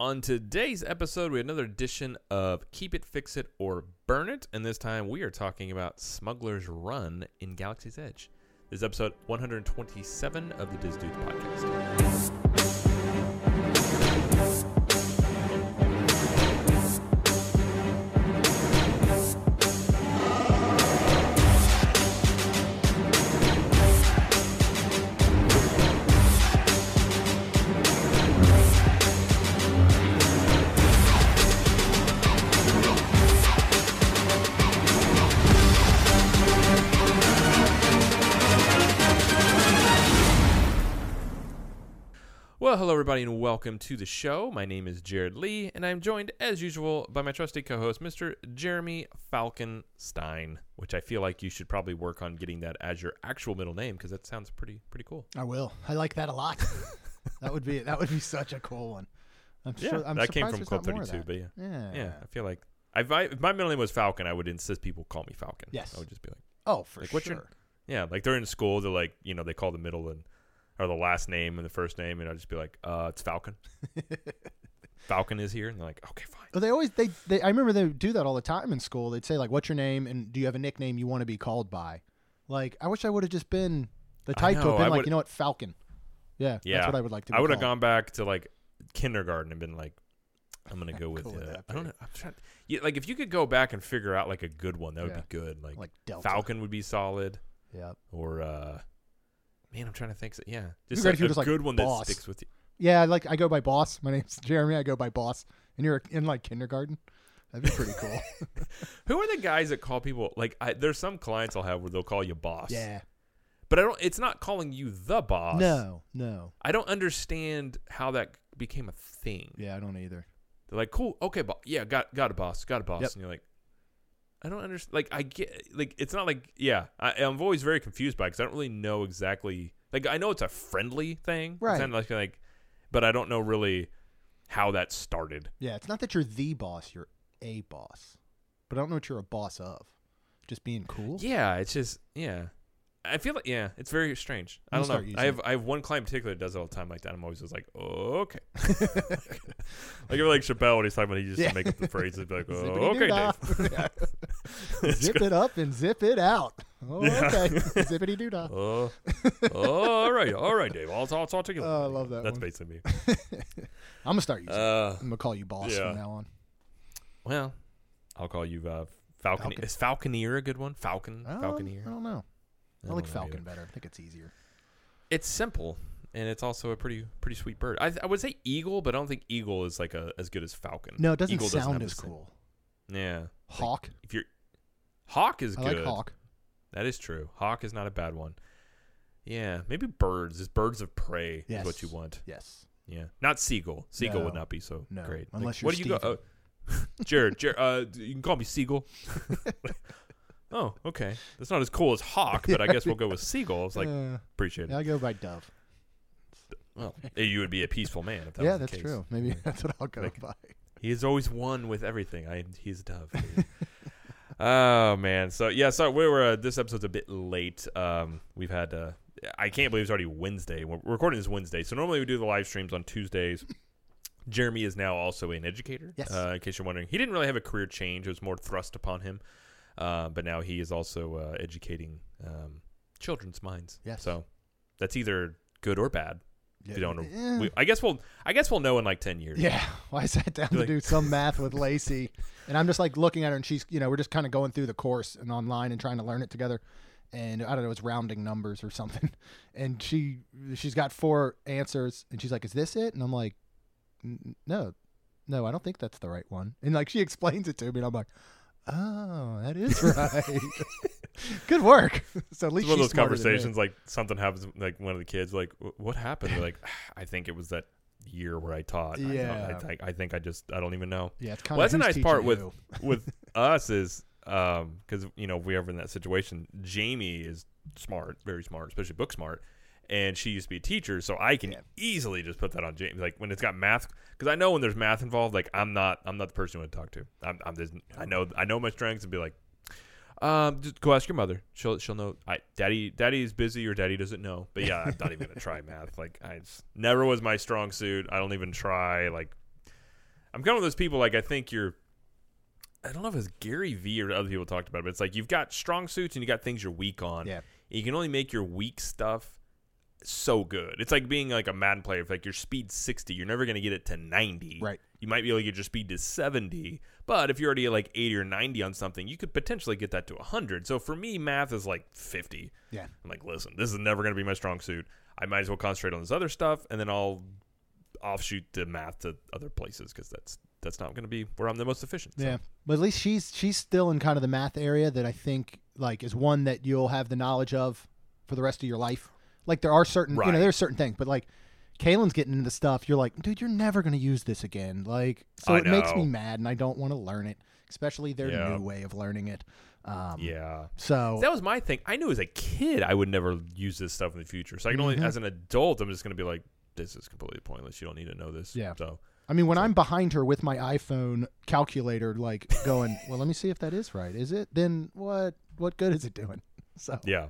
On today's episode, we have another edition of Keep It, Fix It, or Burn It. And this time we are talking about Smuggler's Run in Galaxy's Edge. This is episode 127 of the Dis Dudes podcast. Everybody, and welcome to the show. My name is Jared Lee, and I'm joined, as usual, by my trusty co host, Mr. Jeremy Falkenstein, which I feel like you should probably work on getting that as your actual middle name because that sounds pretty pretty cool. I will. I like that a lot. that would be that would be such a cool one. I'm Yeah, sure, I'm that came from Club not more of 32, but yeah. Yeah. Yeah, I feel like if, I, if my middle name was Falcon, I would insist people call me Falcon. Yes. I would just be like, Oh, for Like, sure. your- yeah, like they're in school, they're like, you know, they call the middle and or the last name and the first name, and I'd just be like, uh, it's Falcon. Falcon is here, and they're like, okay, fine. Well, they always they, they I remember they do that all the time in school. They'd say like, "What's your name?" and "Do you have a nickname you want to be called by?" Like, I wish I would have just been the type to have been I like, you know what, Falcon. Yeah, Yeah, that's what I would like to. Be I would have gone back to like kindergarten and been like, I'm gonna go with, Go with uh, that, I don't know. I'm trying. Yeah, like if you could go back and figure out like a good one, that would Yeah. be good. Like, like Delta. Falcon would be solid, Yeah. or uh, man, I'm trying to think. So, yeah, just great a, if you were a just like good one Boss. that sticks with you. Yeah, like I go by boss. My name's Jeremy. I go by boss, and you're in like kindergarten. That'd be pretty cool. Who are the guys that call people like? I, there's some clients I'll have where they'll call you boss. yeah. but I don't. It's not calling you the boss. No, no. I don't understand how that became a thing. Yeah, I don't either. They're like, cool, okay, bo- yeah, got got a boss, got a boss, Yep. and you're like, I don't understand. Like, I get, like, it's not like, yeah, I, I'm always very confused by because I don't really know exactly. Like, I know it's a friendly thing, Right. It's kind of like, like, but I don't know really how that started. Yeah, it's not that you're the boss, you're a boss. But I don't know what you're a boss of. Just being cool? Yeah, it's just, yeah. I feel like, yeah, it's very strange. I don't know. I have I have one client in particular that does it all the time like that. I'm always just like, oh, okay. like if like Chappelle when he's talking about he used Yeah. to make up the phrases, be like, oh, okay. Dave. Zip it up and zip it out. Oh, Yeah. okay. Zippity doo dah. Oh, oh, all right, all right, Dave. I'll, I'll you. Oh, I love that That's one. basically me. I'm gonna start using. it. Uh, I'm gonna call you boss yeah. from now on. well, I'll call you uh, Falcon. Falcon. Is Falconeer a good one? Falcon, Falconeer. I don't know. I, don't like Falcon either. better. I think it's easier. It's simple, and it's also a pretty pretty sweet bird. I, I would say eagle, but I don't think eagle is like a as good as falcon. No, it doesn't Eagle doesn't sound have as cool. Yeah, Hawk. if you're hawk is I good. like hawk. That is true. Hawk is not a bad one. Yeah, maybe birds. Is birds of prey is what you want. Yes. Yeah, not seagull. Seagull would not be so No, great. unless what do you're you go? Oh, Jared, Jared, uh, you can call me Seagull. oh, okay. That's not as cool as Hawk, but I guess we'll go with Seagull. Like Uh, appreciate it. I go by Dove. Well, you would be a peaceful man if that yeah, was the that's case. true. Maybe that's what I'll go Like- by. He is always one with everything. I he's a dove. oh man. So yeah. So we were. Uh, this episode's a bit late. Um, we've had. Uh, I can't believe it's already Wednesday. We're recording this Wednesday. So normally we do the live streams on Tuesdays. Jeremy is now also an educator. Yes. Uh, in case you're wondering, he didn't really have a career change. It was more thrust upon him. Uh, but now he is also uh, educating um, children's minds. Yes. So that's either good or bad. Yeah. We don't. Yeah. We, I guess we'll. I guess we'll know in like ten years. Yeah, well, I sat down You're to like- do some math with Lacey, and I'm just like looking at her, and she's, you know, we're just kind of going through the course and online and trying to learn it together. And I don't know, it's rounding numbers or something. And she, she's got four answers, and she's like, "Is this it?" And I'm like, "No, no, I don't think that's the right one." And like she explains it to me, and I'm like, "Oh, that is right. Good work." So at It's least one of those smarter than me. conversations like something happens like one of the kids like what happened They're like i think it was that year where i taught I Yeah. I, think I think i just i don't even know Yeah, it's kind Well, of that's a nice part with- with us is um because you know if we ever in that situation jamie is smart very smart especially book smart and she used to be a teacher so i can Yeah. easily just put that on James. like when it's got math because i know when there's math involved like i'm not i'm not the person you want to talk to i'm, I'm just, i know i know my strengths and be like um, just go ask your mother. She'll she'll know. I daddy daddy's busy or daddy doesn't know. But yeah, I'm not even gonna try math. Like I never was my strong suit. I don't even try. Like I'm kind of those people like I think you're. I don't know if it's Gary Vee or other people talked about it, but it's like you've got strong suits and you got things you're weak on. Yeah. You can only make your weak stuff so good. It's like being like a Madden player. If like your speed 60, you're never going to get it to 90. Right. You might be able to get your speed to 70, but if you're already like 80 or 90 on something, you could potentially get that to 100. So for me, math is like 50. Yeah. I'm like, listen, this is never going to be my strong suit. I might as well concentrate on this other stuff, and then I'll offshoot the math to other places because that's that's not going to be where I'm the most efficient. So, Yeah, but at least she's she's still in kind of the math area that I think like is one that you'll have the knowledge of for the rest of your life. Like there are certain you Right. know there's certain things, but like Kaylin's getting into stuff. You're like, dude, you're never gonna use this again. Like, so I it makes me mad, and I don't want to learn it, especially their Yeah. new way of learning it. Um, yeah. So That was my thing. I knew as a kid I would never use this stuff in the future. So I can only, Mhm. as an adult, I'm just going to be like, this is completely pointless. You don't need to know this. Yeah. So I mean, when I'm behind her with my iPhone calculator, like going, well, let me see if that is right. Is it? Then what? What good is it doing? So yeah.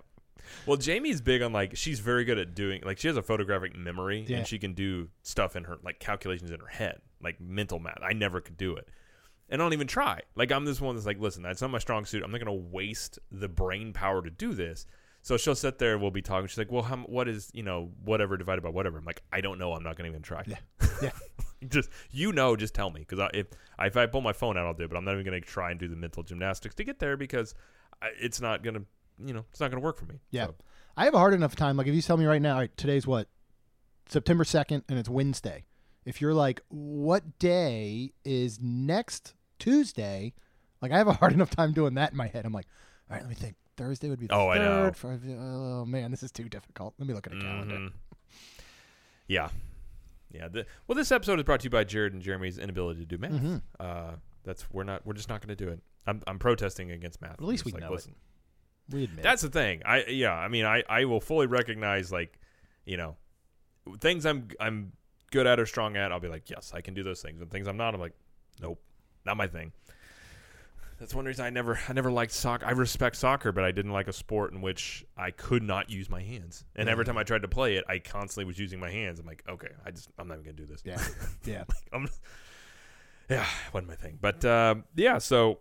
Well, Jamie's big on like she's very good at doing like she has a photographic memory Yeah. and she can do stuff in her like calculations in her head, like mental math. I never could do it. And I don't even try. Like I'm this one that's like, listen, that's not my strong suit. I'm not going to waste the brain power to do this. So she'll sit there. We'll be talking. She's like, "Well, how, what is you know whatever divided by whatever?" I'm like, "I don't know. I'm not going to even try." Yeah. Yeah. just you know, just tell me because I, if if I pull my phone out, I'll do it. But I'm not even going to try and do the mental gymnastics to get there because I, it's not going to you know it's not going to work for me. Yeah. So, I have a hard enough time. Like, if you tell me right now, all right, today's what? September 2nd, and it's Wednesday. If you're like, what day is next Tuesday? Like, I have a hard enough time doing that in my head. I'm like, all right, let me think. Thursday would be the Oh, I know. third. Friday- oh, man, this is too difficult. Let me look at a calendar. mhm. Yeah. Yeah. The, well, this episode is brought to you by Jared and Jeremy's inability to do math. Mhm. Uh, that's we're not we're just not going to do it. I'm I'm protesting against math. At least we just know it. We admit. That's the thing. I yeah. I mean, I I will fully recognize like, you know, things I'm I'm good at or strong at. I'll be like, yes, I can do those things. And things I'm not, I'm like, nope, not my thing. That's one reason I never I never liked soccer. I respect soccer, but I didn't like a sport in which I could not use my hands. And every time I tried to play it, I constantly was using my hands. I'm like, okay, I just I'm not even gonna do this. Yeah. Yeah. I'm, yeah, wasn't my thing. But uh, yeah, so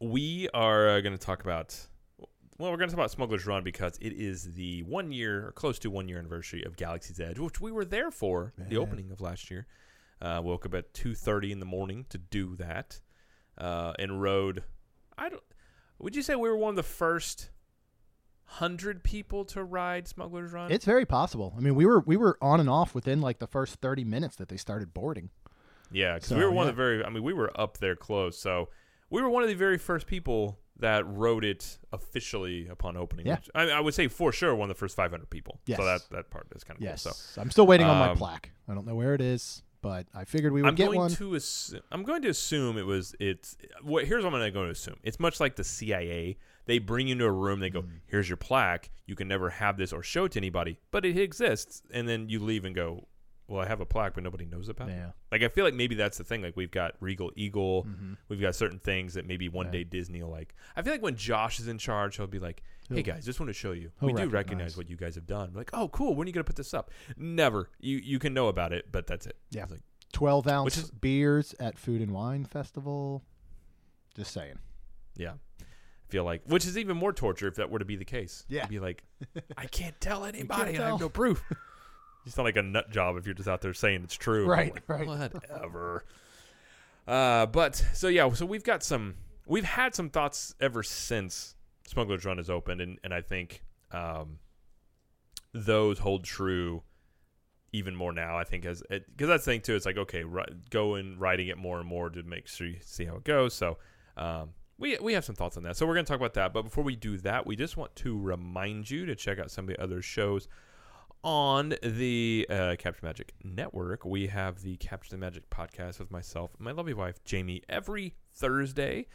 we are uh, going to talk about. Well, we're going to talk about Smuggler's Run because it is the one year or close to one year anniversary of Galaxy's Edge, which we were there for the opening of last year. Uh, woke up at two thirty in the morning to do that, uh, and rode. I don't. Would you say we were one of the first hundred people to ride Smuggler's Run? It's very possible. I mean, we were we were on and off within like the first 30 minutes that they started boarding. Yeah, because So, we were one yeah. of the very. I mean, we were up there close, so we were one of the very first people that wrote it officially upon opening. Yeah. which- I, I would say for sure one of the first 500 people. Yes. So that that part is kind of Yes. cool. So I'm still waiting on my um, plaque. I don't know where it is, but I figured we would I'm get going one. to assume. I'm going to assume it was. It's. What, here's what I'm going to assume. It's much like the CIA. They bring you into a room. They go, Mm. "Here's your plaque. You can never have this or show it to anybody, but it exists." And then you leave and go, "Well, I have a plaque, but nobody knows about it." yeah. Like I feel like maybe that's the thing. Like we've got Regal Eagle, Mhm. we've got certain things that maybe one Yeah. day Disney will like. I feel like when Josh is in charge, he'll be like, "Hey guys, just want to show you. he'll We do recognize. recognize what you guys have done." like, "Oh, cool. When are you gonna put this up?" Never. You you can know about it, but that's it. Yeah. Like, 12 ounce is- beers at Food and Wine Festival. Just saying. yeah. I feel like, which is even more torture if that were to be the case. Yeah. You'd be like, I can't tell anybody. I tell. have no proof. You sound like a nut job if you're just out there saying it's true. Right, Like, right. Whatever. Uh, but so yeah, so we've got some, we've had some thoughts ever since Smuggler's Run is opened, and and I think um, those hold true even more now. I think as because that's the thing too. It's like okay, ri- go and writing it more and more to make sure you see how it goes. So um, we we have some thoughts on that. So we're gonna talk about that. But before we do that, we just want to remind you to check out some of the other shows on the uh, Capture Magic Network. We have the Capture the Magic podcast with myself my lovely wife Jamie every Thursday.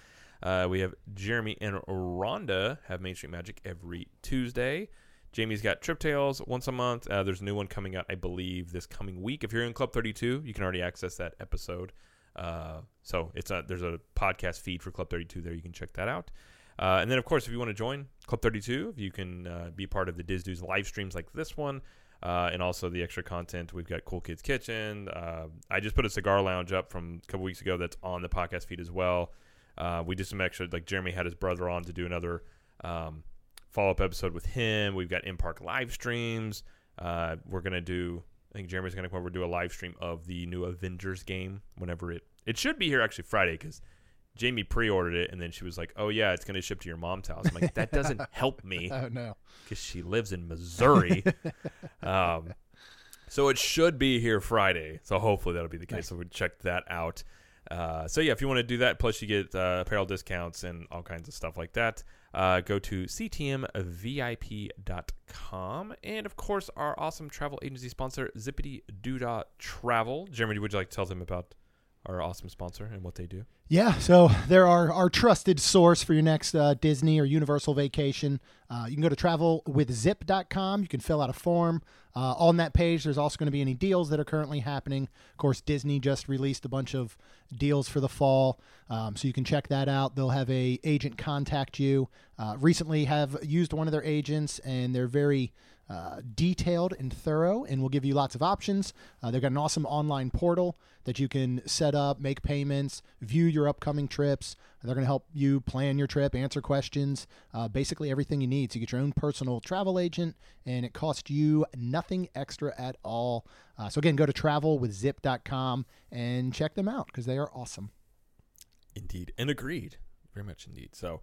Uh, we have Jeremy and Rhonda have Main Street Magic every Tuesday. Jamie's got Trip Tales once a month. Uh, there's a new one coming out, I believe, this coming week. If you're in Club 32, you can already access that episode. Uh, so it's a, there's a podcast feed for Club 32 there. You can check that out. Uh, and then, of course, if you want to join Club 32, you can uh, be part of the Disney's live streams like this one. Uh, and also the extra content. We've got Cool Kids Kitchen. Uh, I just put a cigar lounge up from a couple weeks ago that's on the podcast feed as well. Uh, we did some extra, like Jeremy had his brother on to do another um, follow up episode with him. We've got in park live streams. Uh, we're going to do, I think Jeremy's going to come over and do a live stream of the new Avengers game whenever it, it should be here actually Friday because Jamie pre-ordered it, and then she was like, "Oh yeah, it's going to ship to your mom's house." I'm like, "That doesn't help me Oh no. because she lives in Missouri." um, so it should be here Friday. So hopefully that'll be the case. Nice. So we check that out. Uh, so yeah, if you want to do that, plus you get uh, apparel discounts and all kinds of stuff like that. Uh, go to ctmvip.com and of course our awesome travel agency sponsor Zippity Doodah Travel. Jeremy, would you like to tell them about our awesome sponsor and what they do? Yeah, so they're our, our trusted source for your next uh, Disney or Universal vacation. Uh, you can go to travelwithzip.com. You can fill out a form. Uh, on that page, there's also going to be any deals that are currently happening. Of course, Disney just released a bunch of deals for the fall, um, so you can check that out. They'll have a agent contact you. Uh, recently, have used one of their agents, and they're very uh, detailed and thorough and will give you lots of options. Uh, they've got an awesome online portal that you can set up, make payments, view your upcoming trips. They're going to help you plan your trip, answer questions, uh, basically everything you need. So you get your own personal travel agent, and it costs you nothing extra at all. Uh, so again, go to travelwithzip.com and check them out because they are awesome. Indeed, and agreed, very much indeed. So,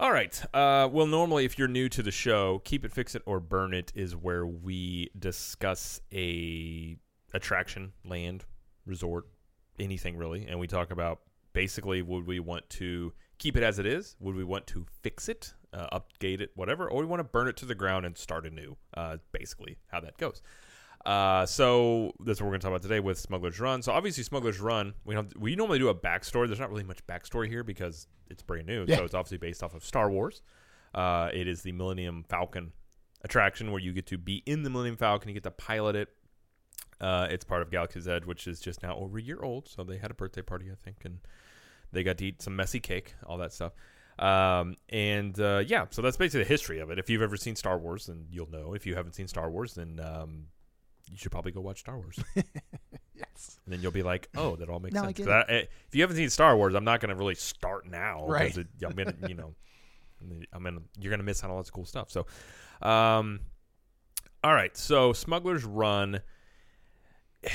all right. Uh, well, normally, if you're new to the show, keep it, fix it, or burn it is where we discuss a attraction, land, resort, anything really, and we talk about basically would we want to keep it as it is, would we want to fix it, uh, update it, whatever, or we want to burn it to the ground and start anew. Uh, basically, how that goes. Uh, so that's what we're going to talk about today with Smuggler's Run. So obviously, Smuggler's Run, we don't we normally do a backstory. There's not really much backstory here because it's brand new. Yeah. So it's obviously based off of Star Wars. Uh, it is the Millennium Falcon attraction where you get to be in the Millennium Falcon. You get to pilot it. Uh, it's part of Galaxy's Edge, which is just now over a year old. So they had a birthday party, I think, and they got to eat some messy cake, all that stuff. Um, and uh, yeah, so that's basically the history of it. If you've ever seen Star Wars, then you'll know. If you haven't seen Star Wars, then um, you should probably go watch Star Wars. Yes. And then you'll be like, "Oh, that all makes Now I sense." 'Cause I- eh, if you haven't seen Star Wars, I'm not going to really start now. Right. It, I'm gonna, you know, I'm gonna, you're going to miss out on lots of cool stuff. So, um, all right. So, Smuggler's Run.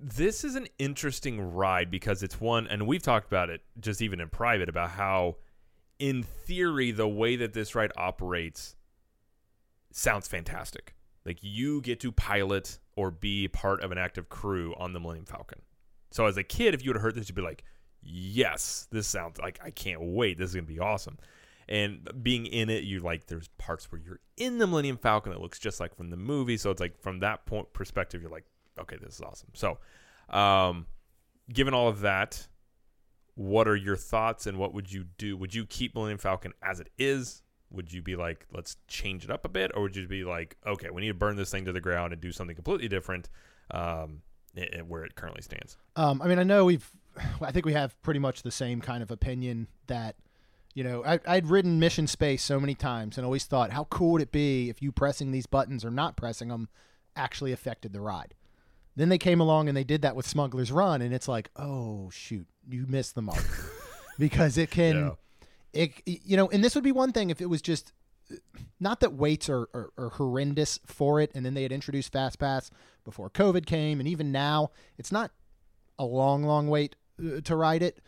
This is an interesting ride because it's one, and we've talked about it just even in private about how, in theory, the way that this ride operates sounds fantastic. Like you get to pilot or be part of an active crew on the Millennium Falcon. So as a kid, if you would have heard this, you'd be like, "Yes, this sounds like I can't wait. This is gonna be awesome." And being in it, you like there's parts where you're in the Millennium Falcon that looks just like from the movie. So it's like from that point perspective, you're like, "Okay, this is awesome." So, um, given all of that, what are your thoughts and what would you do? Would you keep Millennium Falcon as it is? Would you be like, let's change it up a bit, or would you be like, okay, we need to burn this thing to the ground and do something completely different, um, where it currently stands? Um, I mean, I know we've, I think we have pretty much the same kind of opinion that, you know, I, I'd ridden Mission Space so many times and always thought, how cool would it be if you pressing these buttons or not pressing them actually affected the ride? Then they came along and they did that with Smuggler's Run, and it's like, oh shoot, you missed the mark because it can, Yeah. It you know, and this would be one thing if it was just not that waits are, are, are horrendous for it, and then they had introduced Fast Pass before COVID came, and even now it's not a long, long wait uh, to ride it,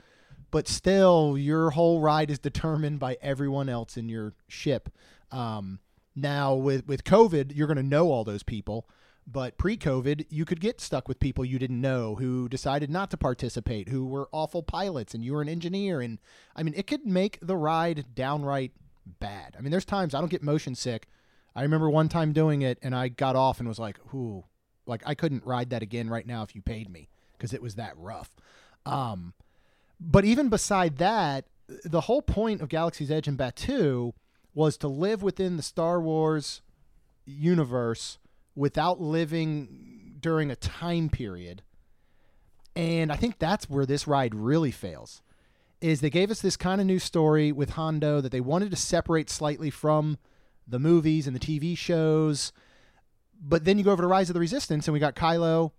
but still your whole ride is determined by everyone else in your ship. Um, now with with COVID, you're going to know all those people. But pre-COVID, you could get stuck with people you didn't know who decided not to participate, who were awful pilots, and you were an engineer. And I mean, it could make the ride downright bad. I mean, there's times I don't get motion sick. I remember one time doing it, and I got off and was like, "Ooh, like I couldn't ride that again right now if you paid me because it was that rough." Um, but even beside that, the whole point of Galaxy's Edge and Batuu was to live within the Star Wars universe without living during a time period. And I think that's where this ride really fails. Is they gave us this kind of new story with Hondo that they wanted to separate slightly from the movies and the TV shows, but then you go over to Rise of the Resistance, and we got Kylo,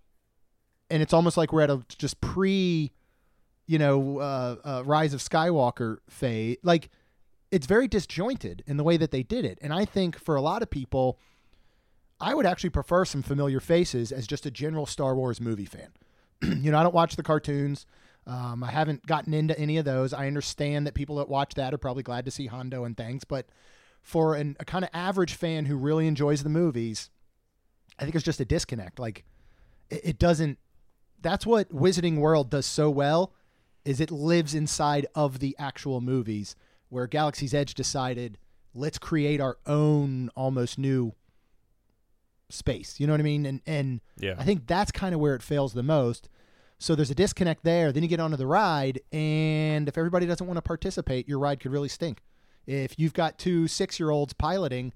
and it's almost like we're at a just pre, you know, uh, uh, Rise of Skywalker phase. Like, it's very disjointed in the way that they did it, and I think for a lot of people, I would actually prefer some familiar faces as just a general Star Wars movie fan. you know, I don't watch the cartoons. Um, I haven't gotten into any of those. I understand that people that watch that are probably glad to see Hondo and things, but for an, a kind of average fan who really enjoys the movies, I think it's just a disconnect. Like it, it doesn't. That's what Wizarding World does so well, is it lives inside of the actual movies. Where Galaxy's Edge decided, let's create our own almost new space. You know what I mean? And and Yeah. I think that's kind of where it fails the most. So there's a disconnect there. Then you get onto the ride, and if everybody doesn't want to participate, your ride could really stink. If you've got two six year olds piloting,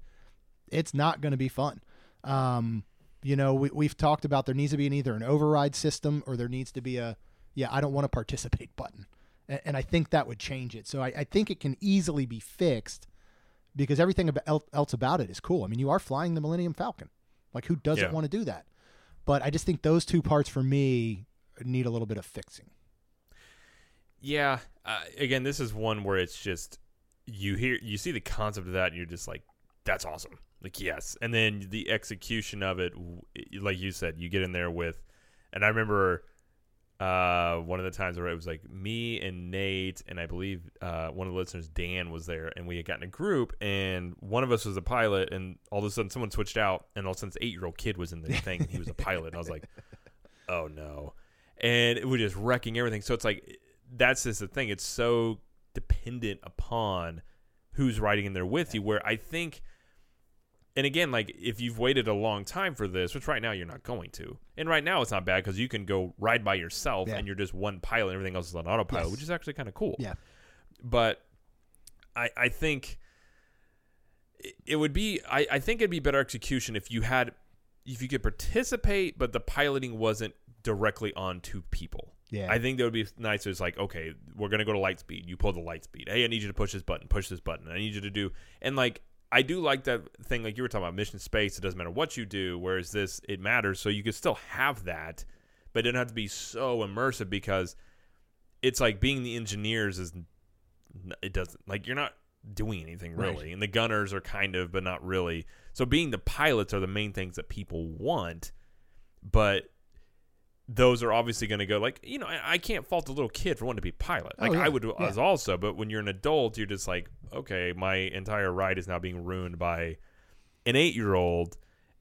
it's not going to be fun. Um, you know, we, we've talked about there needs to be an, either an override system or there needs to be a, yeah, I don't want to participate button. And, and I think that would change it. So I, I think it can easily be fixed because everything about, else about it is cool. I mean, you are flying the Millennium Falcon. Like, who doesn't Yeah. want to do that? But I just think those two parts for me need a little bit of fixing. Yeah. Uh, again, this is one where it's just you hear you see the concept of that and you're just like that's awesome. Like yes. And then the execution of it like you said, you get in there with and I remember uh, one of the times where it was like me and Nate and I believe uh, one of the listeners Dan was there and we had gotten a group and one of us was a pilot and all of a sudden someone switched out and all of a sudden this eight year old kid was in the thing and he was a pilot and I was like oh no. And it was just wrecking everything. So it's like that's just the thing. It's so dependent upon who's riding in there with you where I think and again, like if you've waited a long time for this, which right now you're not going to, and right now it's not bad because you can go ride by yourself Yeah. and you're just one pilot, and everything else is on autopilot, Yes. which is actually kind of cool. Yeah. But I I think it, would be I, I think it'd be better execution if you had if you could participate, but the piloting wasn't directly on two people. Yeah. I think that would be nicer. It's like, okay, we're gonna go to light speed. You pull the light speed. Hey, I need you to push this button. Push this button. I need you to do and like I do like that thing like you were talking about mission space. It doesn't matter what you do. Whereas this, it matters. So you could still have that, but it didn't have to be so immersive because it's like being the engineers is it doesn't like you're not doing anything Right. really, and the gunners are kind of, but not really. So being the pilots are the main things that people want, but those are obviously going to go like you know I, can't fault a little kid for wanting to be a pilot Oh, like yeah. I would Yeah. as also but when you're an adult you're just like okay my entire ride is now being ruined by an eight year old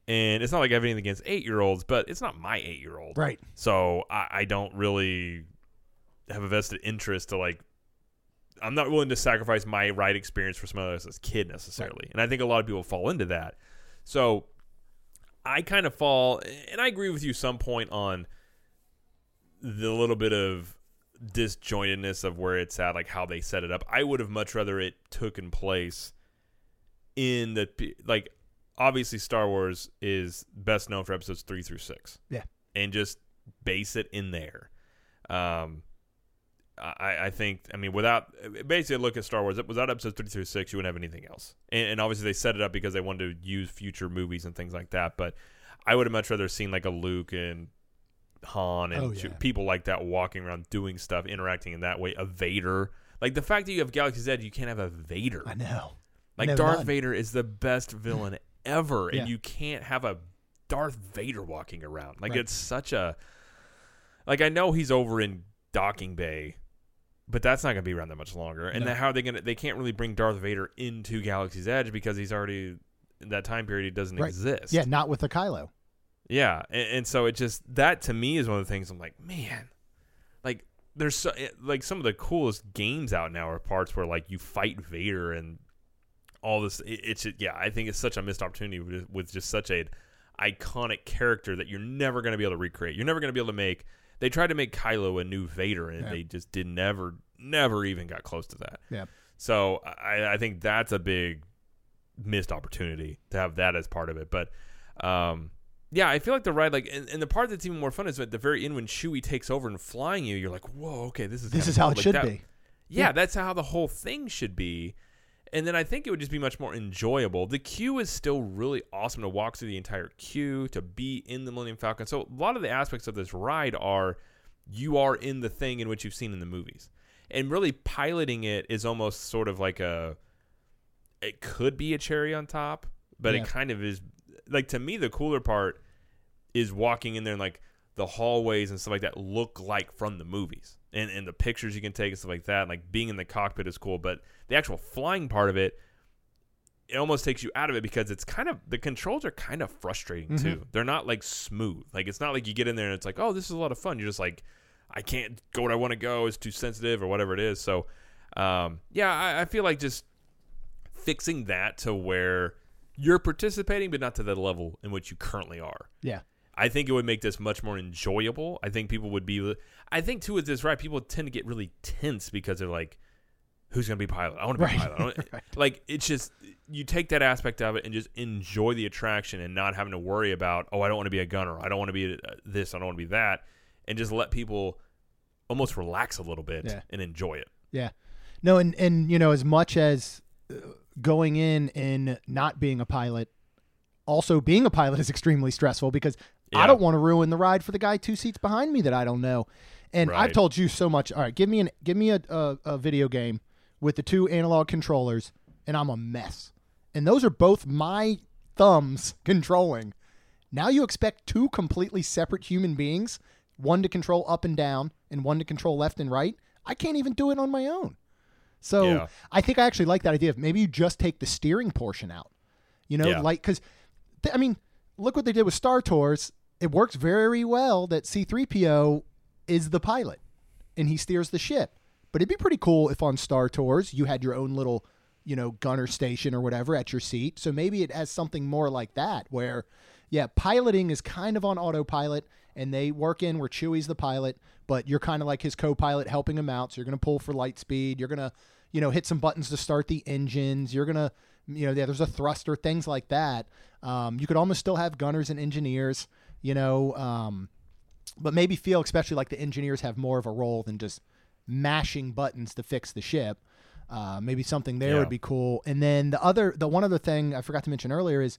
and it's not like I have anything against eight year olds but it's not my eight year old Right. so I, I don't really have a vested interest to like I'm not willing to sacrifice my ride experience for someone else's kid necessarily. And I think a lot of people fall into that. So I kind of fall and I agree with you some point on the little bit of disjointedness of where it's at, like how they set it up. I would have much rather it taken place in the like obviously Star Wars is best known for episodes three through six. Yeah. And just base it in there. Um I, I think I mean without basically look at Star Wars without episodes three through six you wouldn't have anything else and, and obviously they set it up because they wanted to use future movies and things like that but I would have much rather seen like a Luke and Han and Oh, yeah. people like that walking around doing stuff interacting in that way a Vader like the fact that you have Galaxy's Edge you can't have a Vader I know. like Darth. Vader is the best villain ever, and you can't have a Darth Vader walking around. Like Right. it's such a like I know he's over in Docking Bay, but that's not going to be around that much longer. And No. then how are they going to? They can't really bring Darth Vader into Galaxy's Edge because he's already in that time period. He doesn't Right. exist. Yeah, not with the Kylo. Yeah, and, and so it just that to me is one of the things I'm like, man, like there's so, like some of the coolest games out now are parts where like you fight Vader and all this. It, it's just- yeah, I think it's such a missed opportunity with, with just such a iconic character that you're never going to be able to recreate. You're never going to be able to make. They tried to make Kylo a new Vader, and Yeah. they just did never, never even got close to that. Yeah. So I, I think that's a big missed opportunity to have that as part of it. But um, yeah, I feel like the ride, like, and, and the part that's even more fun is at the very end when Chewie takes over and flying you. You're like, whoa, okay, this is This is how it Like, should that- be. Yeah, Yeah. that's how the whole thing should be. And then I think it would just be much more enjoyable. The queue is still really awesome to walk through the entire queue, to be in the Millennium Falcon. So a lot of the aspects of this ride are you are in the thing in which you've seen in the movies. And really piloting it is almost sort of like a it could be a cherry on top, but Yeah. it kind of is like to me the cooler part is walking in there and like the hallways and stuff like that look like from the movies and, and the pictures you can take and stuff like that. Like being in the cockpit is cool, but the actual flying part of it, it almost takes you out of it because it's kind of the controls are kind of frustrating too. They're not like smooth. Like it's not like you get in there and it's like, oh, this is a lot of fun. You're just like, I can't go where I want to go. It's too sensitive or whatever it is. So, um, yeah, I, I feel like just fixing that to where you're participating, but not to the level in which you currently are. Yeah. I think it would make this much more enjoyable. I think people would be. I think too with this right, people tend to get really tense because they're like, "Who's gonna be pilot? I want to be Right. pilot." Wanna-" Like it's just you take that aspect of it and just enjoy the attraction and not having to worry about, "Oh, I don't want to be a gunner. I don't want to be uh, this. I don't want to be that," and just let people almost relax a little bit Yeah. and enjoy it. Yeah. No, and and you know, as much as uh, going in and not being a pilot, also being a pilot is extremely stressful because I don't want to ruin the ride for the guy two seats behind me that I don't know. And I've told you so much. All right, give me an give me a, a a video game with the two analog controllers, and I'm a mess. And those are both my thumbs controlling. Now you expect two completely separate human beings, one to control up and down and one to control left and right. I can't even do it on my own. So Yeah. I think I actually like that idea of maybe you just take the steering portion out. You know, Yeah. like because th- I mean, look what they did with Star Tours. It works very well that C3PO is the pilot and he steers the ship. But it'd be pretty cool if on Star Tours you had your own little, you know, gunner station or whatever at your seat. So maybe it has something more like that where, yeah, piloting is kind of on autopilot and they work in where Chewie's the pilot, but you're kind of like his co pilot helping him out. So you're going to pull for light speed. You're going to, you know, hit some buttons to start the engines. You're going to, you know, yeah, there's a thruster, things like that. Um, you could almost still have gunners and engineers, you know, um, but maybe feel especially like the engineers have more of a role than just mashing buttons to fix the ship. Uh, maybe something there Yeah. would be cool. And then the other, the one other thing I forgot to mention earlier is,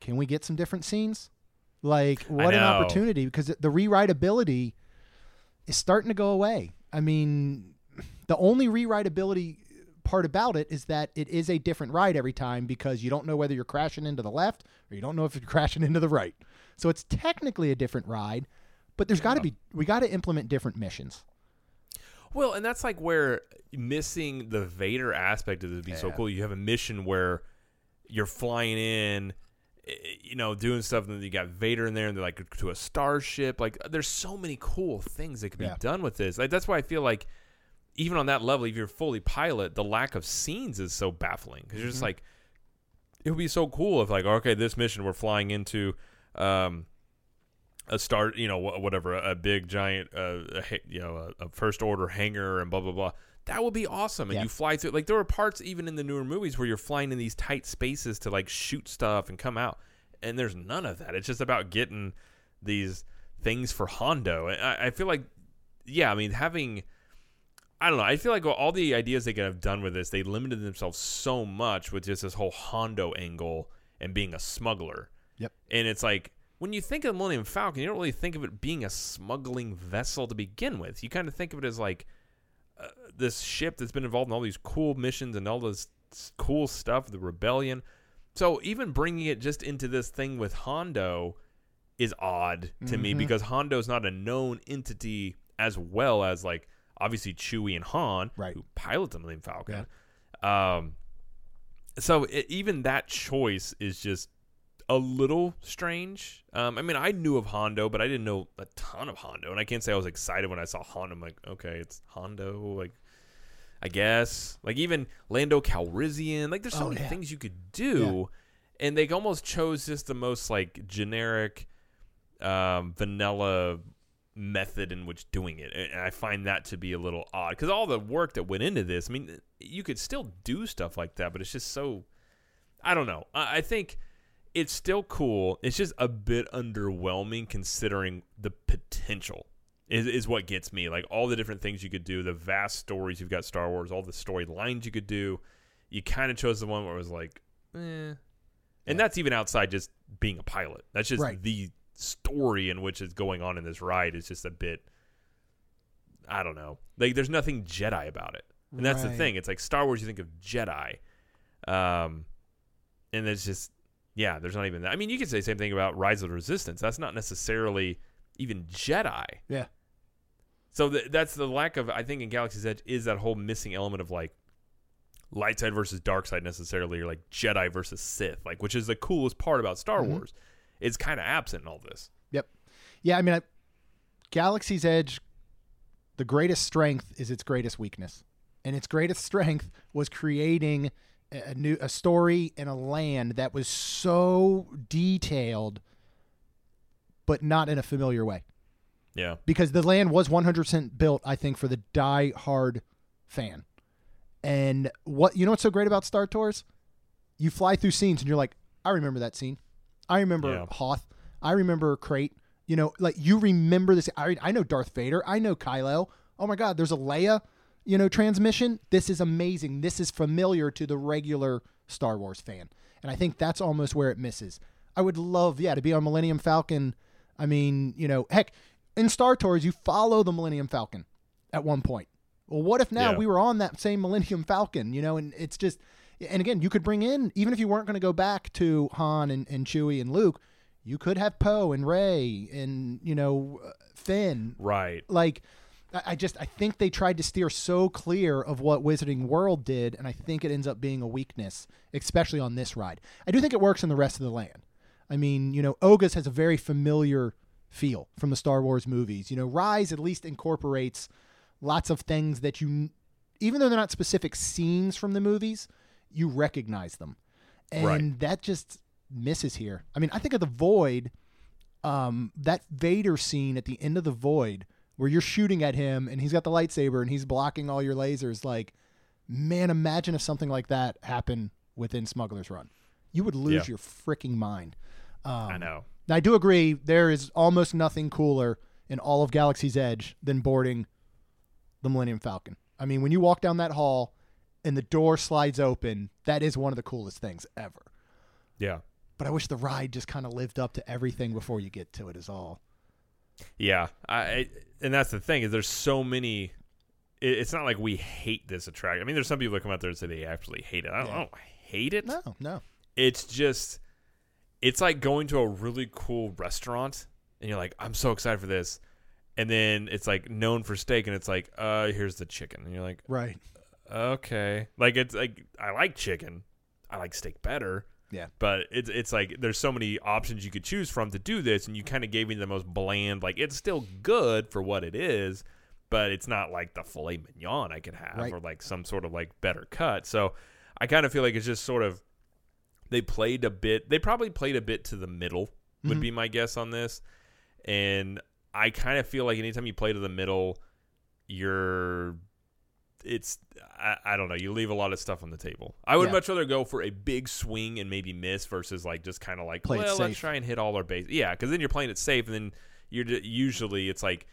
can we get some different scenes? Like what an opportunity because the rewritability is starting to go away. I mean, the only rewritability part about it is that it is a different ride every time because you don't know whether you're crashing into the left or you don't know if you're crashing into the right. So it's technically a different ride, but there's got to be we got to implement different missions. Well, and that's like where missing the Vader aspect of this would be so cool. You have a mission where you're flying in, eh, you know, doing stuff, and then you got Vader in there, and they're like to a starship. Like, there's so many cool things that could be Yeah. done with this. Like, that's why I feel like even on that level, if you're fully pilot, the lack of scenes is so baffling because you're just Mm-hmm. like, it would be so cool if like, okay, this mission we're flying into. Um, a start, you know, whatever, a, big giant, uh, a, you know, a, a first order hangar and blah blah blah. That would be awesome. And Yeah. you fly through. Like there were parts even in the newer movies where you're flying in these tight spaces to like shoot stuff and come out, and there's none of that. It's just about getting these things for Hondo. And I, I feel like, yeah, I mean having. I don't know. I feel like all the ideas they could have done with this, they limited themselves so much with just this whole Hondo angle and being a smuggler. Yep. And it's like when you think of the Millennium Falcon, you don't really think of it being a smuggling vessel to begin with. You kind of think of it as like uh, this ship that's been involved in all these cool missions and all this cool stuff, the rebellion. So even bringing it just into this thing with Hondo is odd to me Mhm. because Hondo's not a known entity as well as like obviously Chewie and Han, Right. who pilot the Millennium Falcon. Um, so it, even that choice is just a little strange. Um, I mean, I knew of Hondo, but I didn't know a ton of Hondo, and I can't say I was excited when I saw Hondo. I'm like, okay, it's Hondo, like. I guess like even Lando Calrissian, like there's so Oh, many yeah. things you could do, and they almost chose just the most like generic, um, vanilla method in which doing it, and I find that to be a little odd because all the work that went into this. I mean, you could still do stuff like that, but it's just so. I don't know. I, I think it's still cool. It's just a bit underwhelming considering the potential. Is, is what gets me like all the different things you could do, the vast stories you've got Star Wars, all the storylines you could do. you kind of chose the one where it was like, eh. And that's even outside just being a pilot. That's just Right. the story in which is going on in this ride is just a bit. I don't know. Like, there's nothing Jedi about it, and that's the thing. It's like Star Wars. You think of Jedi, um, and it's just yeah. There's not even that. I mean, you could say the same thing about Rise of the Resistance. That's not necessarily even Jedi. Yeah. So th- that's the lack of I think in Galaxy's Edge is that whole missing element of like light side versus dark side necessarily or like Jedi versus Sith, like which is the coolest part about Star Mhm. Wars. It's kind of absent in all this. Yep. Yeah, I mean, I, Galaxy's Edge, the greatest strength is its greatest weakness, and its greatest strength was creating a, new a story and a land that was so detailed, but not in a familiar way. Yeah. because the land was 100% built i think for the die hard fan. And what you know what's so great about star tours? You fly through scenes and you're like i remember that scene. I remember Yeah. hoth. I remember Crait. You know like you remember this I, I know darth vader. I know kylo. Oh my god there's a leia you know transmission this is amazing this is familiar to the regular star wars fan and i think that's almost where it misses i would love yeah to be on millennium falcon I mean, you know, heck, in Star Tours, you follow the Millennium Falcon at one point. Well, what if now Yeah. we were on that same Millennium Falcon, you know, and it's just, and again, you could bring in, even if you weren't going to go back to Han and, and Chewie and Luke, you could have Poe and Rey and, you know, uh, Finn. Right. Like, I just, I think they tried to steer so clear of what Wizarding World did, and I think it ends up being a weakness, especially on this ride. I do think it works in the rest of the land. I mean, you know, Oga's has a very familiar feel from the Star Wars movies. You know, Rise at least incorporates lots of things that you, even though they're not specific scenes from the movies, you recognize them. And Right. that just misses here. I mean, I think of the Void, um, that Vader scene at the end of the Void where you're shooting at him and he's got the lightsaber and he's blocking all your lasers. Like, man, imagine if something like that happened within Smuggler's Run. You would lose Yeah. your freaking mind. Um, I know. now, I do agree. There is almost nothing cooler in all of Galaxy's Edge than boarding the Millennium Falcon. I mean, when you walk down that hall and the door slides open, that is one of the coolest things ever. Yeah. But I wish the ride just kind of lived up to everything before you get to it. Is all. Yeah. I, and that's the thing is there's so many it, it's not like we hate this attraction. I mean, there's some people that come out there and say they actually hate it. I don't, I don't hate it. No, no. it's just it's like going to a really cool restaurant and you're like i'm so excited for this and then it's like known for steak and it's like uh here's the chicken and you're like Right. okay like it's like i like chicken i like steak better Yeah. but it's it's like there's so many options you could choose from to do this and you kind of gave me the most bland like it's still good for what it is but it's not like the filet mignon i could have Right. or like some sort of like better cut so i kind of feel like it's just sort of they played a bit they probably played a bit to the middle would Mhm. be my guess on this and i kind of feel like anytime you play to the middle you're it's I, I don't know you leave a lot of stuff on the table i would Yeah. much rather go for a big swing and maybe miss versus like just kind of like Play well let's try and hit all our base yeah because then you're playing it safe and then you're usually it's like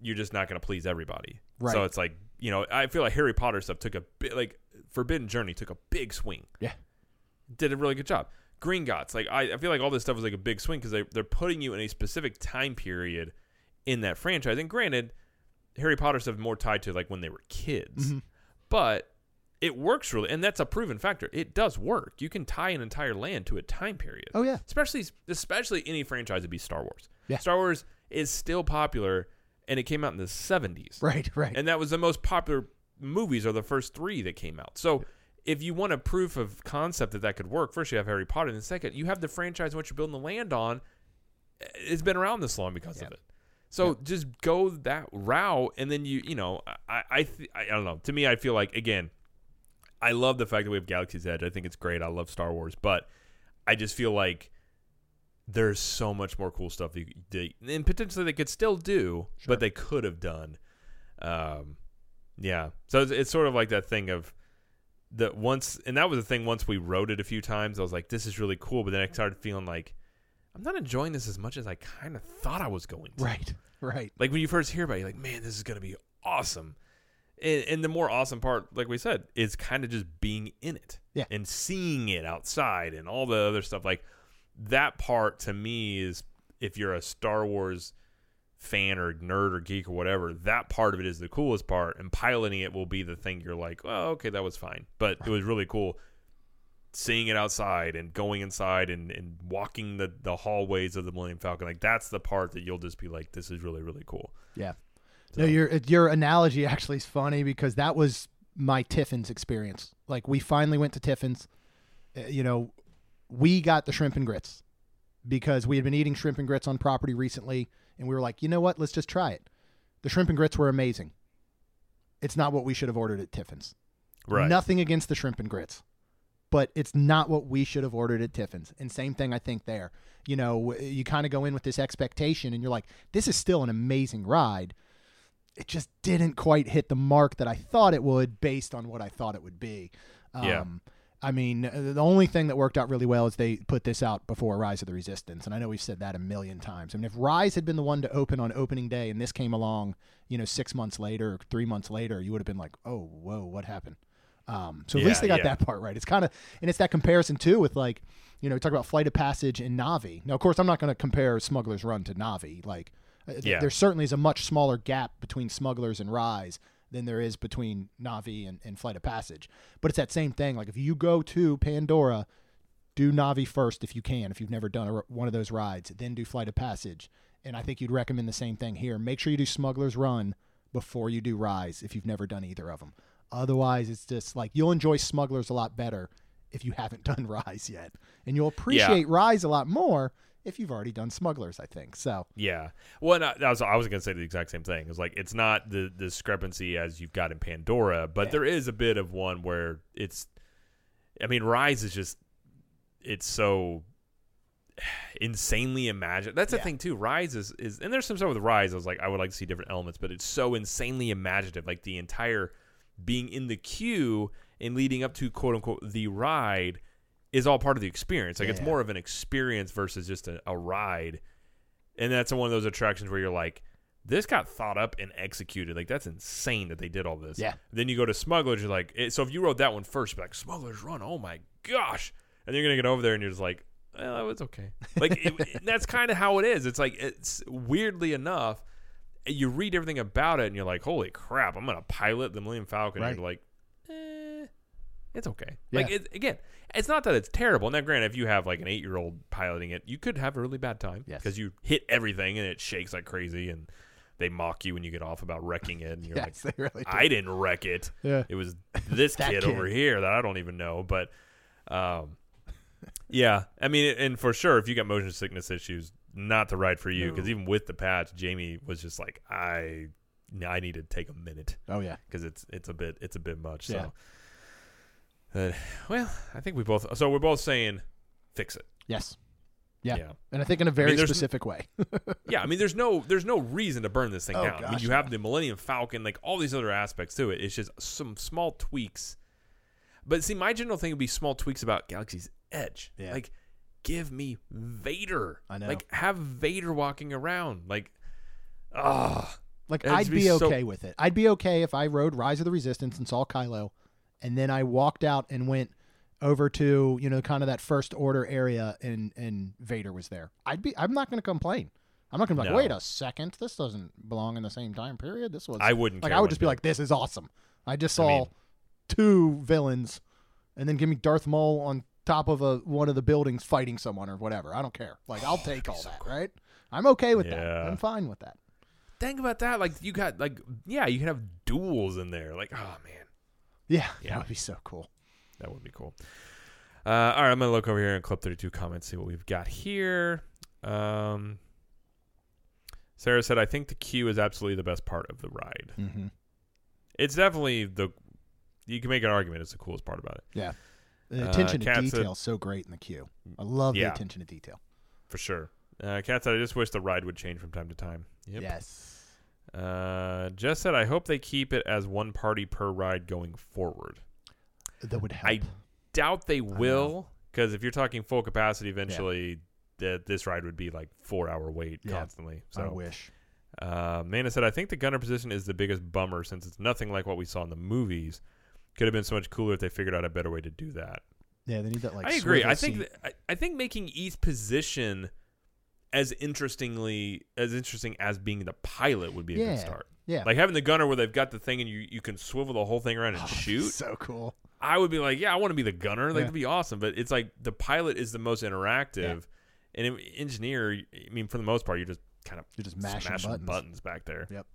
you're just not going to please everybody Right. so it's like you know i feel like harry potter stuff took a bit like forbidden journey took a big swing Yeah. did a really good job. Gringotts, like I, I feel like all this stuff is like a big swing because they they're putting you in a specific time period in that franchise. And granted, Harry Potter stuff more tied to like when they were kids, Mhm. but it works really, and that's a proven factor. It does work. You can tie an entire land to a time period, Oh yeah. especially especially any franchise would be Star Wars. Yeah. Star Wars is still popular, and it came out in the seventies Right. Right. and that was the most popular movies are the first three that came out. So if you want a proof of concept that that could work, first you have Harry Potter, and then second you have the franchise which you're building the land on. It's been around this long because Yeah. of it. So just go that route, and then you you know I I, th- I don't know. To me, I feel like again, I love the fact that we have Galaxy's Edge. I think it's great. I love Star Wars, but I just feel like there's so much more cool stuff they, and potentially they could still do, Sure. but they could have done. Um, yeah. So it's, it's sort of like that thing of that once, and that was the thing. Once we wrote it a few times, I was like, "This is really cool," but then I started feeling like I'm not enjoying this as much as I kind of thought I was going to. right. Right. Like when you first hear about it, you're like, "Man, this is gonna be awesome," And, and the more awesome part, like we said, is kind of just being in it Yeah. and seeing it outside and all the other stuff. Like that part to me is if you're a Star Wars fan or nerd or geek or whatever, that part of it is the coolest part. And piloting it will be the thing you're like, oh, okay, that was fine. But it was really cool seeing it outside and going inside and, and walking the, the hallways of the Millennium Falcon. Like that's the part that you'll just be like, this is really, really cool. Yeah. So- No, your your analogy actually is funny because that was my Tiffin's experience. Like we finally went to Tiffin's. Uh, you know, we got the shrimp and grits because we had been eating shrimp and grits on property recently, and we were like, you know what? Let's just try it. The shrimp and grits were amazing. It's not what we should have ordered at Tiffin's. Right. Nothing against the shrimp and grits, but it's not what we should have ordered at Tiffin's. And same thing, I think there. You know, you kind of go in with this expectation, and you're like, this is still an amazing ride. It just didn't quite hit the mark that I thought it would, based on what I thought it would be. Um, Yeah. I mean, uh, the only thing that worked out really well is they put this out before Rise of the Resistance, and I know we've said that a million times. I mean, if Rise had been the one to open on opening day, and this came along, you know, six months later, or three months later, you would have been like, "Oh, whoa, what happened?" Um, so at Yeah, least they got yeah. that part right. It's kind of, and it's that comparison too with like, you know, talk about Flight of Passage and Navi. Now, of course, I'm not going to compare Smuggler's Run to Navi. Like, uh, Yeah. there certainly is a much smaller gap between Smugglers and Rise than there is between Navi and, and Flight of Passage. But it's that same thing. Like, if you go to Pandora, do Navi first if you can, if you've never done a, one of those rides, then do Flight of Passage. And I think you'd recommend the same thing here. Make sure you do Smuggler's Run before you do Rise if you've never done either of them. Otherwise, it's just like you'll enjoy Smugglers a lot better if you haven't done Rise yet. And you'll appreciate Rise a lot more if you've already done Smugglers, I think. So, Yeah. Well, no, that was, I was going to say the exact same thing. It's like it's not the, the discrepancy as you've got in Pandora, but Yeah. there is a bit of one where it's. I mean, Rise is just. It's so insanely imaginative. That's the Yeah. thing too. Rise is, is and there's some stuff with Rise. I was like, I would like to see different elements, but it's so insanely imaginative. Like the entire being in the queue and leading up to quote unquote the ride is all part of the experience. Like it's more of an experience versus just a, a ride. And that's one of those attractions where you're like, this got thought up and executed. Like that's insane that they did all this. Yeah. Then you go to Smugglers, you're like, it, so if you rode that one first, like Smugglers Run, oh my gosh, and then you're gonna get over there and you're just like, well, it's okay. Like it- that's kind of how it is. It's like it's weirdly enough, you read everything about it and you're like, holy crap, I'm gonna pilot the Millennium Falcon. And Right. you're like, eh, it's okay. Yeah. Like it, again, it's not that it's terrible. Now, granted, if you have like an eight year old piloting it, you could have a really bad time Yes. because you hit everything and it shakes like crazy and they mock you when you get off about wrecking it and you're yes, they really like, I didn't wreck it. yeah. It was this kid, kid. over here that I don't even know. But um, yeah, I mean, and for sure, if you got motion sickness issues, not the ride for you because No. even with the patch, Jamie was just like, I, I need to take a minute Oh, yeah. because it's it's a bit it's a bit much. Yeah. So, Uh, well, I think we both. So we're both saying fix it. Yes. Yeah. yeah. And I think in a very there's- specific way. Yeah, I mean, there's no there's no reason to burn this thing Oh, down. I mean, you no. have the Millennium Falcon, like all these other aspects to it. It's just some small tweaks. But see, my general thing would be small tweaks about Galaxy's Edge. Yeah. Like, give me Vader. I know. Like, have Vader walking around. Like, ah, Like It'd I'd be be so- okay with it. I'd be okay if I rode Rise of the Resistance and saw Kylo, and then I walked out and went over to you know kind of that first order area and and Vader was there. I'd be. I'm not going to complain. I'm not going to be like, No. wait a second, this doesn't belong in the same time period. This was. I wouldn't. like I would just be like, this is awesome. I just I saw mean- two villains, and then give me Darth Maul on top of a one of the buildings fighting someone or whatever. I don't care. Like I'll take all that. Right. I'm okay with that. I'm fine with that. think about that. Like, you got like, yeah, you can have duels in there. Like, oh man, Yeah, Yeah. that would be so cool. that would be cool. Uh, all right, I'm gonna look over here and Club 32 comments, see what we've got here. Um, Sarah said, "I think the queue is absolutely the best part of the ride. Mm-hmm. It's definitely the. You can make an argument it's the coolest part about it Yeah. The Uh, attention to Kat said- detail is so great in the queue. I love Yeah. the attention to detail. for sure." Uh, Kat said, "I just wish the ride would change from time to time." Yep. Yes. Uh, Jess said, "I hope they keep it as one party per ride going forward." That would help. I doubt they will because if you're talking full capacity, eventually that this ride would be like four hour wait Yeah. constantly. I So wish. Uh, Mana said, I think the gunner position is the biggest bummer since it's nothing like what we saw in the movies. Could have been so much cooler if they figured out a better way to do that. Yeah, they need that like. I agree. I think that, I, I think making each position as interestingly as interesting as being the pilot would be a Yeah. good start. yeah, Like having the gunner where they've got the thing and you, you can swivel the whole thing around and Oh, shoot. So cool. I would be like, yeah, I want to be the gunner. Like Yeah. that'd be awesome. But it's like the pilot is the most interactive, and an engineer. I mean, for the most part, you're just kind of You're just mashing smashing buttons. back there. Yep.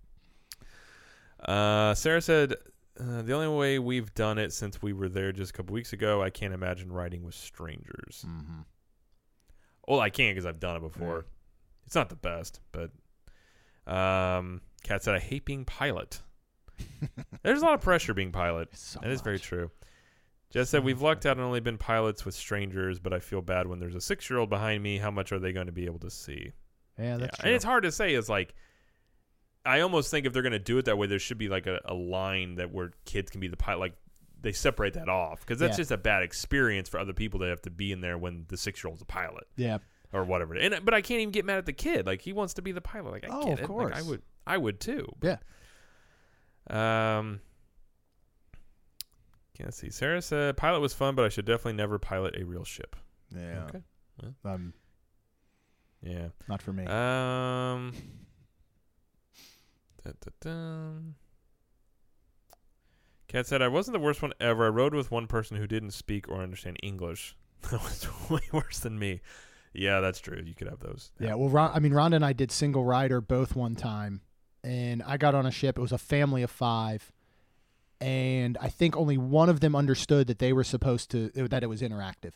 Uh, Sarah said, uh, "The only way we've done it since we were there just a couple weeks ago, I can't imagine riding with strangers. Mm-hmm. Well, I can because I've done it before. It's not the best, but um, Kat said I hate being pilot. There's a lot of pressure being pilot. So That is very true. Jess said we've lucked out and only been pilots with strangers, but I feel bad when there's a six-year-old behind me. How much are they going to be able to see? Yeah, that's yeah. true. and it's hard to say. Is like, I almost think if they're going to do it that way, there should be like a, a line that where kids can be the pilot. Like they separate that off because that's Yeah. just a bad experience for other people that have to be in there when the six-year-old's a pilot yeah, or whatever. And but I can't even get mad at the kid. Like he wants to be the pilot. Like I Oh, get of it. Like, I would. I would too. Yeah. Um. Can't see. Sarah said pilot was fun, but I should definitely never pilot a real ship. yeah. Okay. Um, Yeah. not for me. Um. Da, da, da. Kat said, I wasn't the worst one ever. I rode with one person who didn't speak or understand English. That was way worse than me. Yeah, that's true. You could have those. Yeah, well, Ron, I mean, Rhonda and I did single rider both one time, and I got on a ship. It was a family of five, and I think only one of them understood that they were supposed to that it was interactive.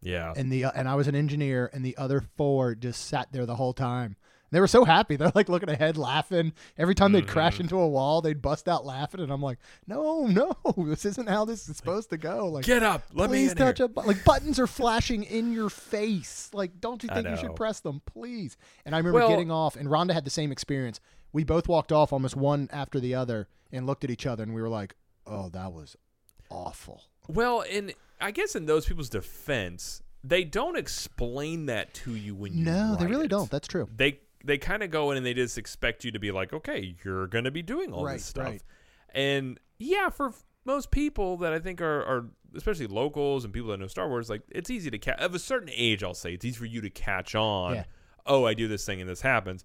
Yeah. And the and I was an engineer, and the other four just sat there the whole time. They were so happy. They're like looking ahead, laughing. Every time they'd crash Mhm. into a wall, they'd bust out laughing, and I'm like, "No, no, this isn't how this is supposed to go." Like, Get up. Let me please in touch here. a bu- like buttons are flashing in your face. Like, don't you think you should press them, please? And I remember Well- getting off, and Rhonda had the same experience. We both walked off almost one after the other, and looked at each other, and we were like, "Oh, that was awful." Well, and I guess in those people's defense, they don't explain that to you when you. No, they really it. don't. That's true. They they kind of go in and they just expect you to be like, okay, you're going to be doing all Right, this stuff, right. and yeah, for f- most people that I think are, are especially locals and people that know Star Wars, like it's easy to catch of a certain age. I'll say it's easy for you to catch on. Yeah. Oh, I do this thing and this happens.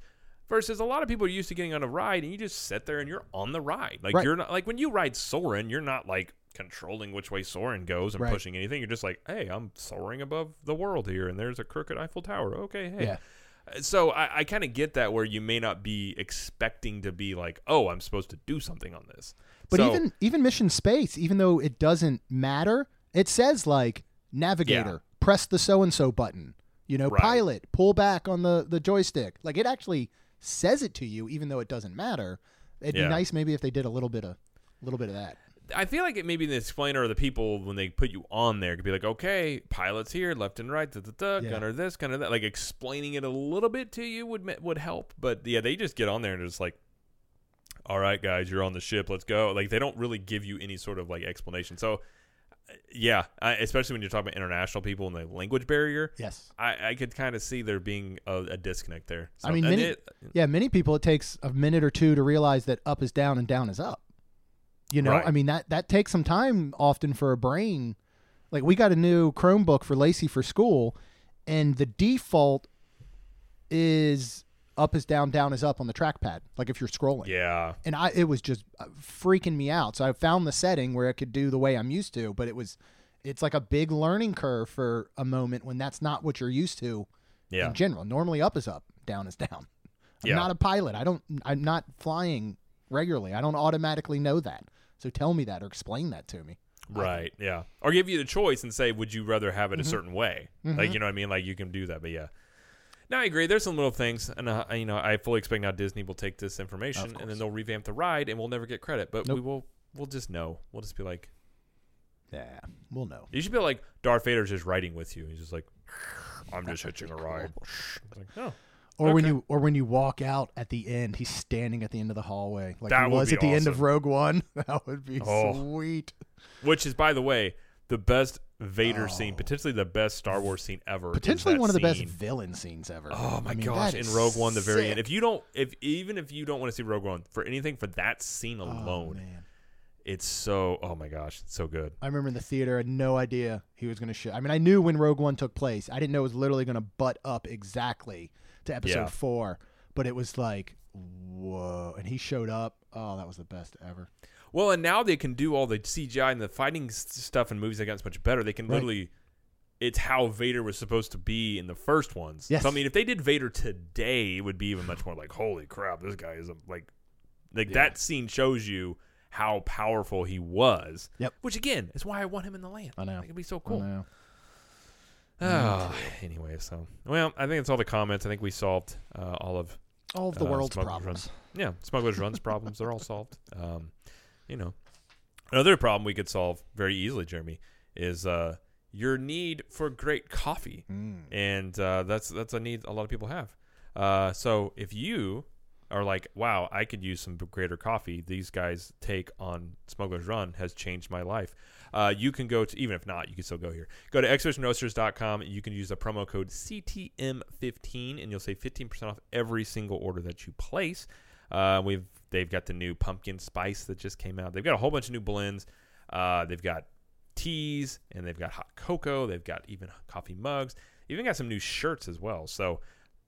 Versus a lot of people are used to getting on a ride and you just sit there and you're on the ride. Like Right. you're not like when you ride Soarin', you're not like controlling which way Soarin' goes and Right. pushing anything. You're just like, hey, I'm soaring above the world here, and there's a crooked Eiffel Tower. Okay, hey. Yeah. So I, I kind of get that where you may not be expecting to be like, oh, I'm supposed to do something on this. But So- even even mission space, even though it doesn't matter, it says like navigator, press the so and so button. You know, Right. pilot, pull back on the the joystick. Like it actually says it to you, even though it doesn't matter. It'd Yeah. be nice maybe if they did a little bit of a little bit of that. I feel like it maybe the explainer or the people when they put you on there could be like, okay, pilots here, left and right, da da da, Yeah. gunner this, gunner that. Like explaining it a little bit to you would would help. But yeah, they just get on there and just like, all right, guys, you're on the ship, let's go. Like they don't really give you any sort of like explanation. So yeah, I, especially when you're talking about international people and the language barrier, Yes. I, I could kind of see there being a, a disconnect there. I mean, many- it- Yeah, many people it takes a minute or two to realize that up is down and down is up. You know, Right. I mean that that takes some time often for a brain. Like we got a new Chromebook for Lacey for school, and the default is up is down, down is up on the trackpad. Like if you're scrolling. yeah, And I it was just uh, freaking me out. So I found the setting where I could do the way I'm used to, but it was it's like a big learning curve for a moment when that's not what you're used to yeah. in general. Normally, up is up, down is down. I'm Yeah. not a pilot. I don't. I'm not flying regularly. I don't automatically know that. So tell me that or explain that to me. Right. Yeah. Or give you the choice and say, would you rather have Mm-hmm. it a certain way? Like, you know what I mean? Like, you can do that. But yeah. No, I agree. There's some little things. And, uh, you know, I fully expect now Disney will take this information and then they'll revamp the ride and we'll never get credit. But we will, we'll just know. We'll just be like, Yeah, we'll know. you should be like, Darth Vader's just riding with you. He's just like, I'm just hitching a ride. It's like, oh. Or when you or when you walk out at the end, he's standing at the end of the hallway like That he was at the end of. Rogue One. That would be Oh. sweet. Which is, by the way, the best Vader Oh. scene, potentially the best Star Wars scene ever. Potentially one of the best villain scenes ever. Oh my I mean, gosh! In Rogue One, the very sick. end. If you don't, if even if you don't want to see Rogue One for anything for that scene Oh, alone, man. It's so. Oh my gosh, it's so good. I remember in the theater, I had no idea he was going to show. I mean, I knew when Rogue One took place. I didn't know it was literally going to butt up exactly to episode Yeah. four, but it was like, whoa. And he showed up. Oh, that was the best ever. Well, and now they can do all the CGI and the fighting s- stuff in movies that got so much better. They can Right. literally. It's how Vader was supposed to be in the first ones. Yes. So I mean, if they did Vader today, it would be even much more like, holy crap, this guy is a, like, like that scene shows you how powerful he was. Yep. Which again is why I want him in the land. I know. It could be so I cool. know. Oh, anyway, so well, I think that's all the comments. I think we solved uh, all of All of the Uh, world's problems. yeah, smugglers runs problems. They're all solved. Um, you know, another problem we could solve very easily, Jeremy, is uh, your need for great coffee, Mm. and uh, that's that's a need a lot of people have. Uh, so if you are like, wow, I could use some greater coffee. These guys take on Smuggler's Run has changed my life. Uh, you can go to, even if not, you can still go here. Go to expeditionroasters.com. You can use the promo code CTM15 and you'll save 15% off every single order that you place. Uh, we've They've got the new pumpkin spice that just came out. They've got a whole bunch of new blends. Uh, they've got teas and they've got hot cocoa. They've got even coffee mugs. Even got some new shirts as well. So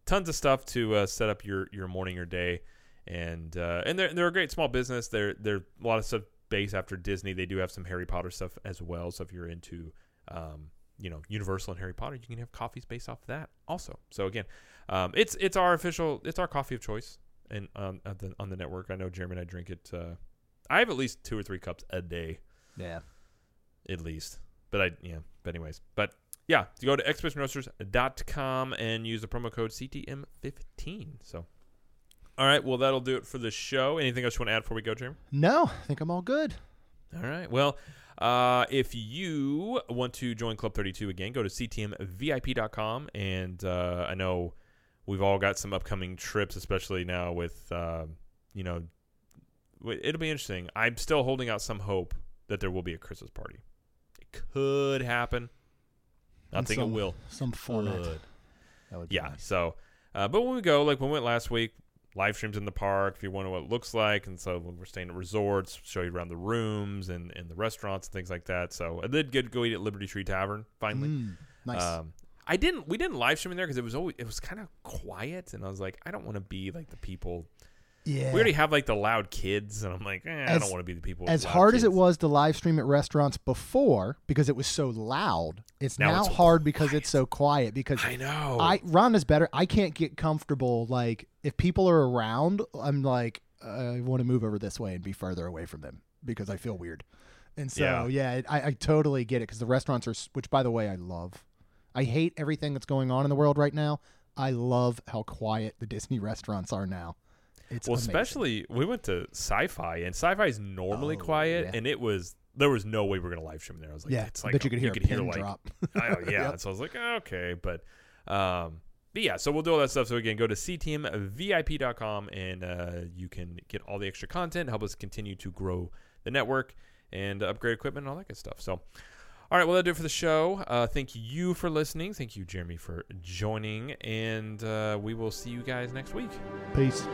tons of stuff to uh, set up your, your morning or day. And uh, and they're they're a great small business. They're they're a lot of stuff based after Disney. They do have some Harry Potter stuff as well. So if you're into um, you know Universal and Harry Potter, you can have coffees based off of that also. So again, um, it's it's our official it's our coffee of choice and um, at the, on the network. I know Jeremy and I drink it. Uh, I have at least two or three cups a day Yeah. at least. But I yeah. But anyways, but yeah, you go to expeditionroasters.com and use the promo code CTM15. So, all right, well that'll do it for the show. Anything else you want to add before we go, Jeremy? No, I think I'm all good. All right. Well, uh, if you want to join Club 32 again, go to ctmvip.com. And uh, I know we've all got some upcoming trips, especially now with, uh, you know, it'll be interesting. I'm still holding out some hope that there will be a Christmas party. It could happen. I think it will. Some format. Could. That would be Yeah. nice. So, uh, but when we go, like when we went last week, live streams in the park. If you wonder what it looks like, and so when we're staying at resorts, show you around the rooms and, and the restaurants and things like that. So I did get to go eat at Liberty Tree Tavern finally. Mm, nice. Um, I didn't. We didn't live stream in there because it was always it was kind of quiet, and I was like, I don't want to be like the people. Yeah. We already have like the loud kids, and I'm like, eh, I As- don't want to be the people. as hard as it was to live stream at restaurants before because it was so loud, it's Now now, it's so hard because quiet. it's so quiet. Because I know. I Rhonda's better. I can't get comfortable. Like if people are around, I'm like I want to move over this way and be further away from them because I feel weird. And so Yeah. yeah, I, I totally get it because the restaurants are, which by the way I love. I hate everything that's going on in the world right now. I love how quiet the Disney restaurants are now. It's well, amazing. especially we went to sci-fi, and sci-fi is normally Oh, quiet, yeah. and it was there was no way we were gonna live stream there. I was like, yeah. it's like bet you could hear a pin like, drop. I, yeah. Yep. So I was like, okay, but um, but yeah, so we'll do all that stuff. So again, go to ctmvip.com and uh, you can get all the extra content, help us continue to grow the network and upgrade equipment and all that good stuff. So. All right, well, that'll do it for the show. Uh, thank you for listening. Thank you, Jeremy, for joining. And uh, we will see you guys next week. Peace.